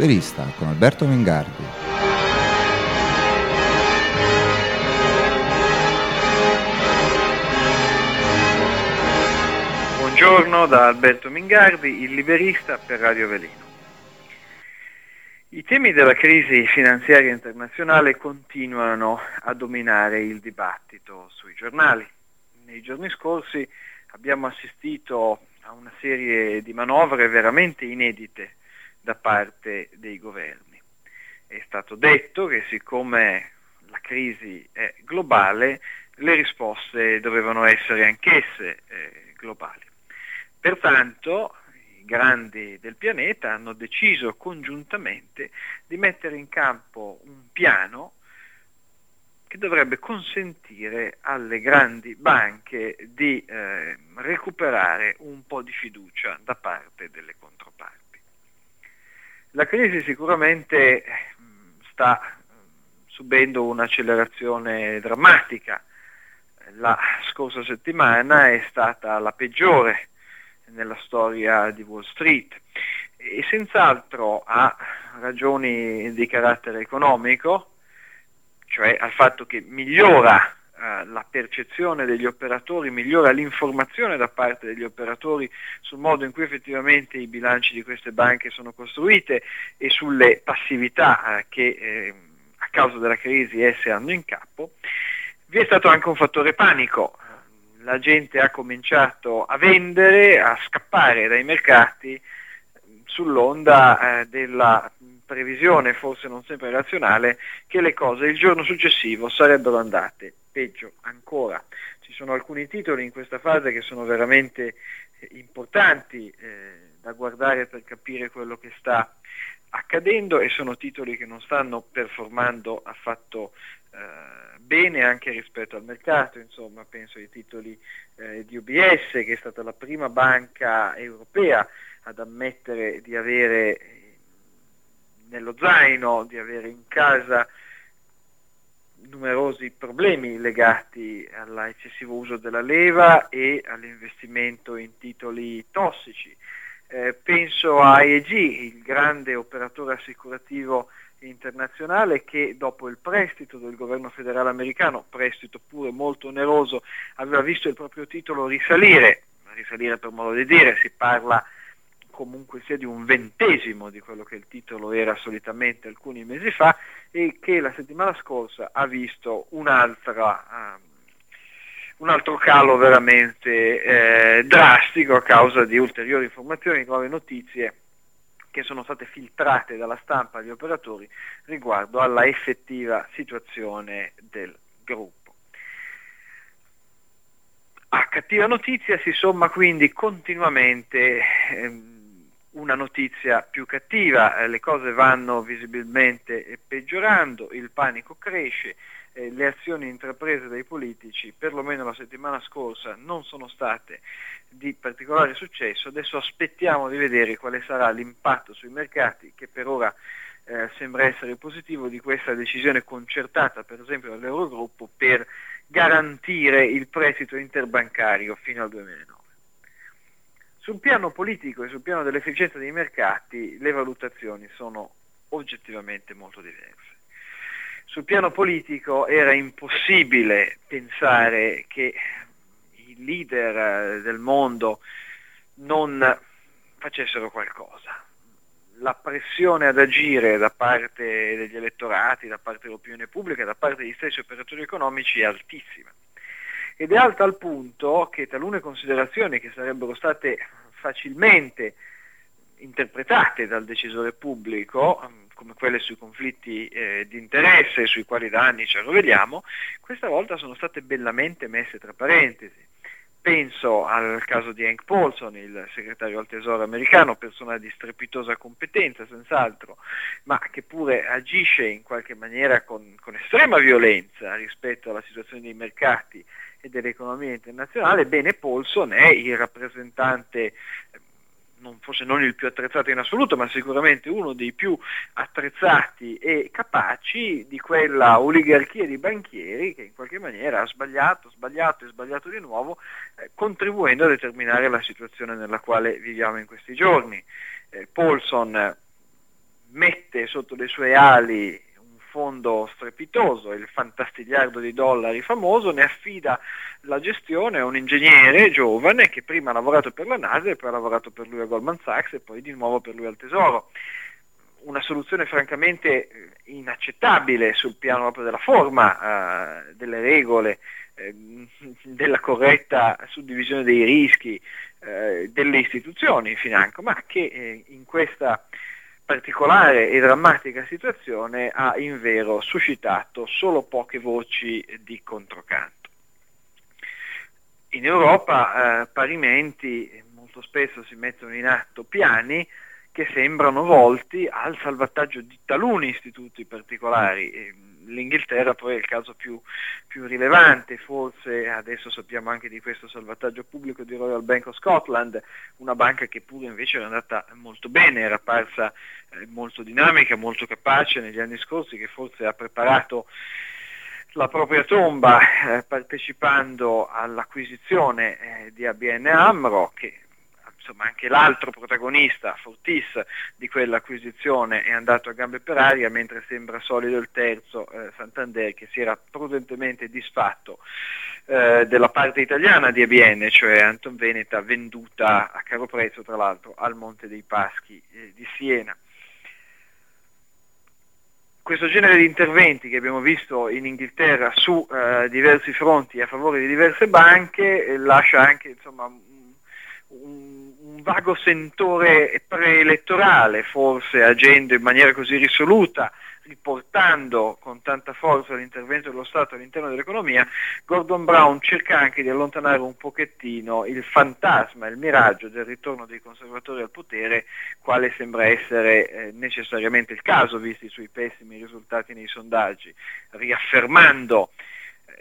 Liberista con Alberto Mingardi. Buongiorno da Alberto Mingardi, il Liberista per Radio Velino. I temi della crisi finanziaria internazionale continuano a dominare il dibattito sui giornali. Nei giorni scorsi abbiamo assistito a una serie di manovre veramente inedite da parte dei governi. È stato detto che siccome la crisi è globale, le risposte dovevano essere anch'esse eh, globali. Pertanto i grandi del pianeta hanno deciso congiuntamente di mettere in campo un piano che dovrebbe consentire alle grandi banche di eh, recuperare un po' di fiducia da parte delle controparti. La crisi sicuramente sta subendo un'accelerazione drammatica. La scorsa settimana è stata la peggiore nella storia di Wall Street e senz'altro ha ragioni di carattere economico, cioè al fatto che migliora la percezione degli operatori, migliora l'informazione da parte degli operatori sul modo in cui effettivamente i bilanci di queste banche sono costruite e sulle passività eh, che eh, a causa della crisi esse hanno in capo. Vi è stato anche un fattore panico, la gente ha cominciato a vendere, a scappare dai mercati sull'onda eh, della previsione, forse non sempre razionale, che le cose il giorno successivo sarebbero andate peggio ancora. Ci sono alcuni titoli in questa fase che sono veramente eh, importanti eh, da guardare per capire quello che sta accadendo e sono titoli che non stanno performando affatto eh, bene anche rispetto al mercato, insomma penso ai titoli eh, di UBS che è stata la prima banca europea ad ammettere di avere eh, nello zaino, di avere in casa numerosi problemi legati all'eccessivo uso della leva e all'investimento in titoli tossici. Eh, penso a AEG, il grande operatore assicurativo internazionale che dopo il prestito del governo federale americano, prestito pure molto oneroso, aveva visto il proprio titolo risalire, risalire per modo di dire, si parla comunque sia di un ventesimo di quello che il titolo era solitamente alcuni mesi fa e che la settimana scorsa ha visto un'altra, um, un altro calo veramente eh, drastico a causa di ulteriori informazioni, nuove notizie che sono state filtrate dalla stampa agli operatori riguardo alla effettiva situazione del gruppo. A cattiva notizia si somma quindi continuamente ehm, una notizia più cattiva, eh, le cose vanno visibilmente peggiorando, il panico cresce, eh, le azioni intraprese dai politici, perlomeno la settimana scorsa, non sono state di particolare successo, adesso aspettiamo di vedere quale sarà l'impatto sui mercati che per ora eh, sembra essere positivo di questa decisione concertata per esempio dall'Eurogruppo per garantire il prestito interbancario fino al 2009. Sul piano politico e sul piano dell'efficienza dei mercati le valutazioni sono oggettivamente molto diverse. Sul piano politico era impossibile pensare che i leader eh, del mondo non facessero qualcosa. La pressione ad agire da parte degli elettorati, da parte dell'opinione pubblica, da parte degli stessi operatori economici è altissima ed è al punto che talune considerazioni che sarebbero state facilmente interpretate dal decisore pubblico, come quelle sui conflitti eh, di interesse, sui quali da anni ci arrovediamo, questa volta sono state bellamente messe tra parentesi. Penso al caso di Hank Paulson, il segretario al tesoro americano, persona di strepitosa competenza senz'altro, ma che pure agisce in qualche maniera con, con estrema violenza rispetto alla situazione dei mercati e dell'economia internazionale, bene Paulson è il rappresentante non, forse non il più attrezzato in assoluto, ma sicuramente uno dei più attrezzati e capaci di quella oligarchia di banchieri che in qualche maniera ha sbagliato, sbagliato e sbagliato di nuovo, eh, contribuendo a determinare la situazione nella quale viviamo in questi giorni. Eh, Paulson mette sotto le sue ali fondo strepitoso, il fantastigliardo di dollari famoso, ne affida la gestione a un ingegnere giovane che prima ha lavorato per la NASA e poi ha lavorato per lui a Goldman Sachs e poi di nuovo per lui al Tesoro. Una soluzione francamente eh, inaccettabile sul piano proprio della forma, eh, delle regole, eh, della corretta suddivisione dei rischi, eh, delle istituzioni in financo, ma che eh, in questa particolare e drammatica situazione ha invero suscitato solo poche voci di controcanto. In Europa, eh, parimenti, molto spesso si mettono in atto piani che sembrano volti al salvataggio di taluni istituti particolari. L'Inghilterra poi è il caso più, più, rilevante, forse adesso sappiamo anche di questo salvataggio pubblico di Royal Bank of Scotland, una banca che pure invece era andata molto bene, era parsa eh, molto dinamica, molto capace negli anni scorsi, che forse ha preparato la propria tomba eh, partecipando all'acquisizione eh, di ABN Amro, che insomma anche l'altro protagonista, Fortis, di quell'acquisizione è andato a gambe per aria, mentre sembra solido il terzo, eh, Santander, che si era prudentemente disfatto eh, della parte italiana di ABN, cioè Anton Veneta, venduta a caro prezzo tra l'altro al Monte dei Paschi eh, di Siena. Questo genere di interventi che abbiamo visto in Inghilterra su eh, diversi fronti a favore di diverse banche eh, lascia anche insomma, un, un, vago sentore preelettorale, forse agendo in maniera così risoluta riportando con tanta forza l'intervento dello Stato all'interno dell'economia, Gordon Brown cerca anche di allontanare un pochettino il fantasma, il miraggio del ritorno dei conservatori al potere, quale sembra essere eh, necessariamente il caso, visti i suoi pessimi risultati nei sondaggi, riaffermando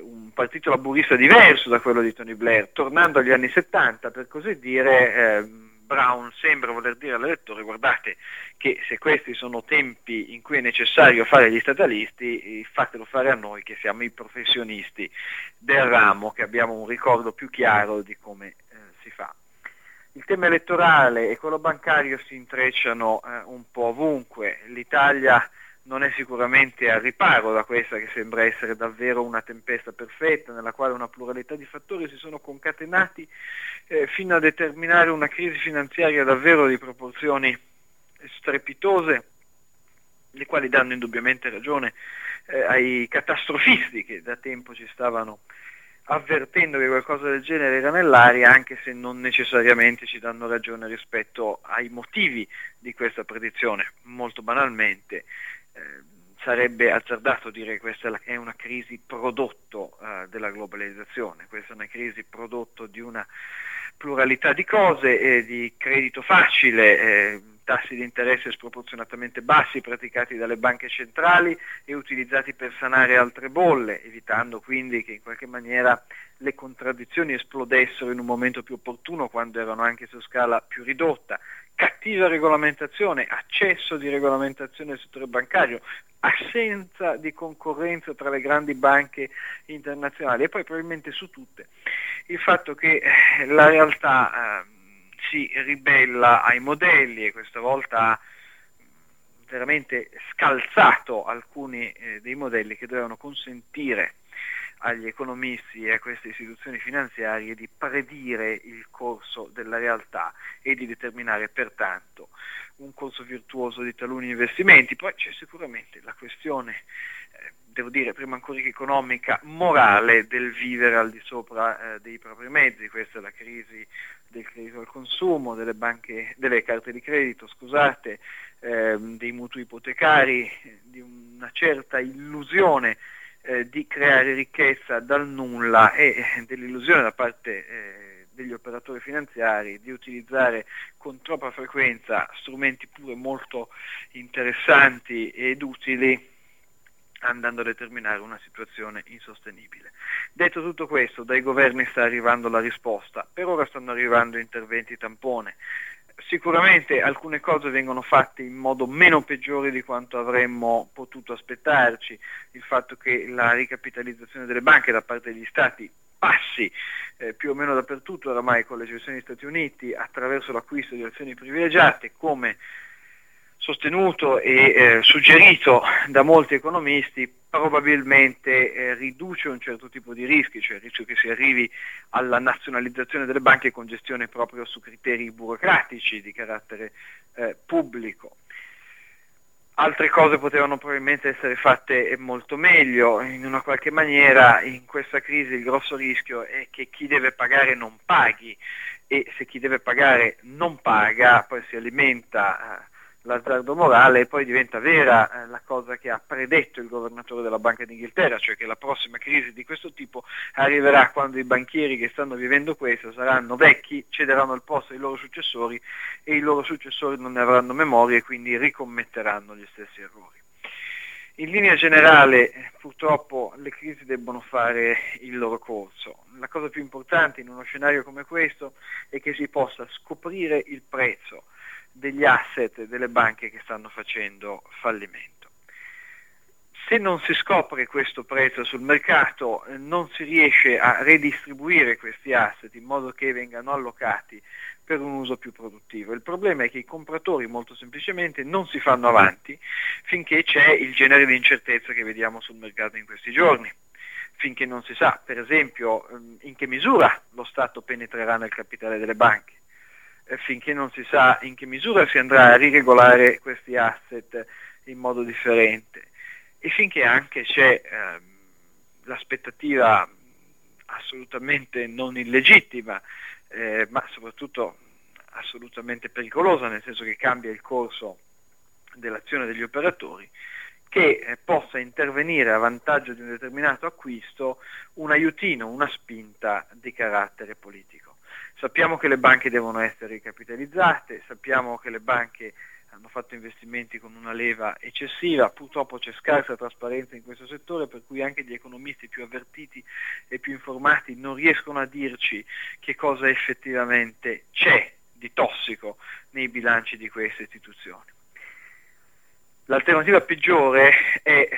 un partito laburista diverso da quello di Tony Blair, tornando agli anni 70 per così dire. Eh, Brown sembra voler dire all'elettore guardate che se questi sono tempi in cui è necessario fare gli statalisti, eh, fatelo fare a noi che siamo i professionisti del ramo, che abbiamo un ricordo più chiaro di come eh, si fa. Il tema elettorale e quello bancario si intrecciano eh, un po' ovunque. L'Italia non è sicuramente al riparo da questa che sembra essere davvero una tempesta perfetta nella quale una pluralità di fattori si sono concatenati eh, fino a determinare una crisi finanziaria davvero di proporzioni strepitose, le quali danno indubbiamente ragione eh, ai catastrofisti che da tempo ci stavano avvertendo che qualcosa del genere era nell'aria, anche se non necessariamente ci danno ragione rispetto ai motivi di questa predizione. Molto banalmente, sarebbe azzardato dire che questa è una crisi prodotto eh, della globalizzazione, questa è una crisi prodotto di una pluralità di cose, eh, di credito facile, eh, tassi di interesse sproporzionatamente bassi praticati dalle banche centrali e utilizzati per sanare altre bolle, evitando quindi che in qualche maniera le contraddizioni esplodessero in un momento più opportuno quando erano anche su scala più ridotta. Cattiva regolamentazione, accesso di regolamentazione nel settore bancario, assenza di concorrenza tra le grandi banche internazionali e poi probabilmente su tutte. Il fatto che eh, la realtà eh, si ribella ai modelli e questa volta ha veramente scalzato alcuni eh, dei modelli che dovevano consentire agli economisti e a queste istituzioni finanziarie di predire il corso della realtà e di determinare pertanto un corso virtuoso di taluni investimenti. Poi c'è sicuramente la questione, eh, devo dire prima ancora che economica, morale del vivere al di sopra eh, dei propri mezzi, questa è la crisi del credito al consumo, delle, banche, delle carte di credito, scusate, eh, dei mutui ipotecari, di una certa illusione eh, di creare ricchezza dal nulla e dell'illusione da parte eh, degli operatori finanziari di utilizzare con troppa frequenza strumenti pure molto interessanti ed utili andando a determinare una situazione insostenibile. Detto tutto questo, dai governi sta arrivando la risposta, per ora stanno arrivando interventi tampone, Sicuramente alcune cose vengono fatte in modo meno peggiore di quanto avremmo potuto aspettarci, il fatto che la ricapitalizzazione delle banche da parte degli Stati passi eh, più o meno dappertutto oramai con le l'eccezione degli Stati Uniti attraverso l'acquisto di azioni privilegiate come sostenuto e eh, suggerito da molti economisti probabilmente eh, riduce un certo tipo di rischi, cioè il rischio che si arrivi alla nazionalizzazione delle banche con gestione proprio su criteri burocratici di carattere eh, pubblico. Altre cose potevano probabilmente essere fatte molto meglio, in una qualche maniera in questa crisi il grosso rischio è che chi deve pagare non paghi e se chi deve pagare non paga poi si alimenta eh, l'azzardo morale e poi diventa vera eh, la cosa che ha predetto il governatore della Banca d'Inghilterra, cioè che la prossima crisi di questo tipo arriverà quando i banchieri che stanno vivendo questo saranno vecchi, cederanno il posto ai loro successori e i loro successori non ne avranno memoria e quindi ricommetteranno gli stessi errori. In linea generale purtroppo le crisi debbono fare il loro corso. La cosa più importante in uno scenario come questo è che si possa scoprire il prezzo degli asset delle banche che stanno facendo fallimento. Se non si scopre questo prezzo sul mercato, eh, non si riesce a redistribuire questi asset in modo che vengano allocati per un uso più produttivo. Il problema è che i compratori molto semplicemente non si fanno avanti finché c'è il genere di incertezza che vediamo sul mercato in questi giorni finché non si sa, per esempio, ehm, in che misura lo Stato penetrerà nel capitale delle banche, finché non si sa in che misura si andrà a riregolare questi asset in modo differente e finché anche c'è eh, l'aspettativa assolutamente non illegittima, eh, ma soprattutto assolutamente pericolosa, nel senso che cambia il corso dell'azione degli operatori, che eh, possa intervenire a vantaggio di un determinato acquisto un aiutino, una spinta di carattere politico. Sappiamo che le banche devono essere ricapitalizzate, sappiamo che le banche hanno fatto investimenti con una leva eccessiva, purtroppo c'è scarsa trasparenza in questo settore per cui anche gli economisti più avvertiti e più informati non riescono a dirci che cosa effettivamente c'è di tossico nei bilanci di queste istituzioni. L'alternativa peggiore è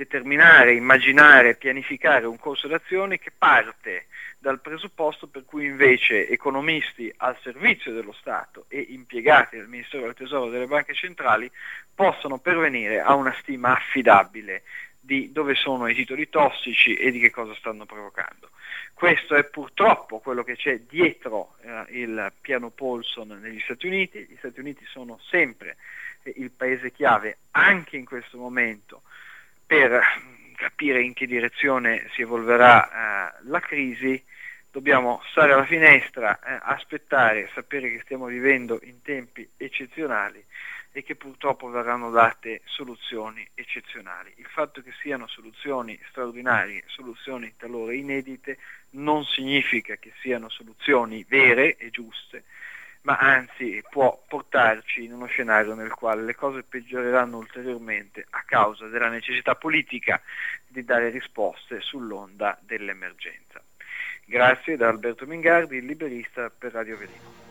determinare, immaginare, pianificare un corso d'azione che parte dal presupposto per cui invece economisti al servizio dello Stato e impiegati del Ministero del Tesoro e delle banche centrali possono pervenire a una stima affidabile di dove sono i titoli tossici e di che cosa stanno provocando. Questo è purtroppo quello che c'è dietro eh, il piano Paulson negli Stati Uniti. Gli Stati Uniti sono sempre il paese chiave, anche in questo momento, per capire in che direzione si evolverà eh, la crisi, dobbiamo stare alla finestra, eh, aspettare, sapere che stiamo vivendo in tempi eccezionali e che purtroppo verranno date soluzioni eccezionali. Il fatto che siano soluzioni straordinarie, soluzioni talora inedite, non significa che siano soluzioni vere e giuste, ma anzi può portarci in uno scenario nel quale le cose peggioreranno ulteriormente a causa della necessità politica di dare risposte sull'onda dell'emergenza. Grazie da Alberto Mingardi, liberista per Radio Velino.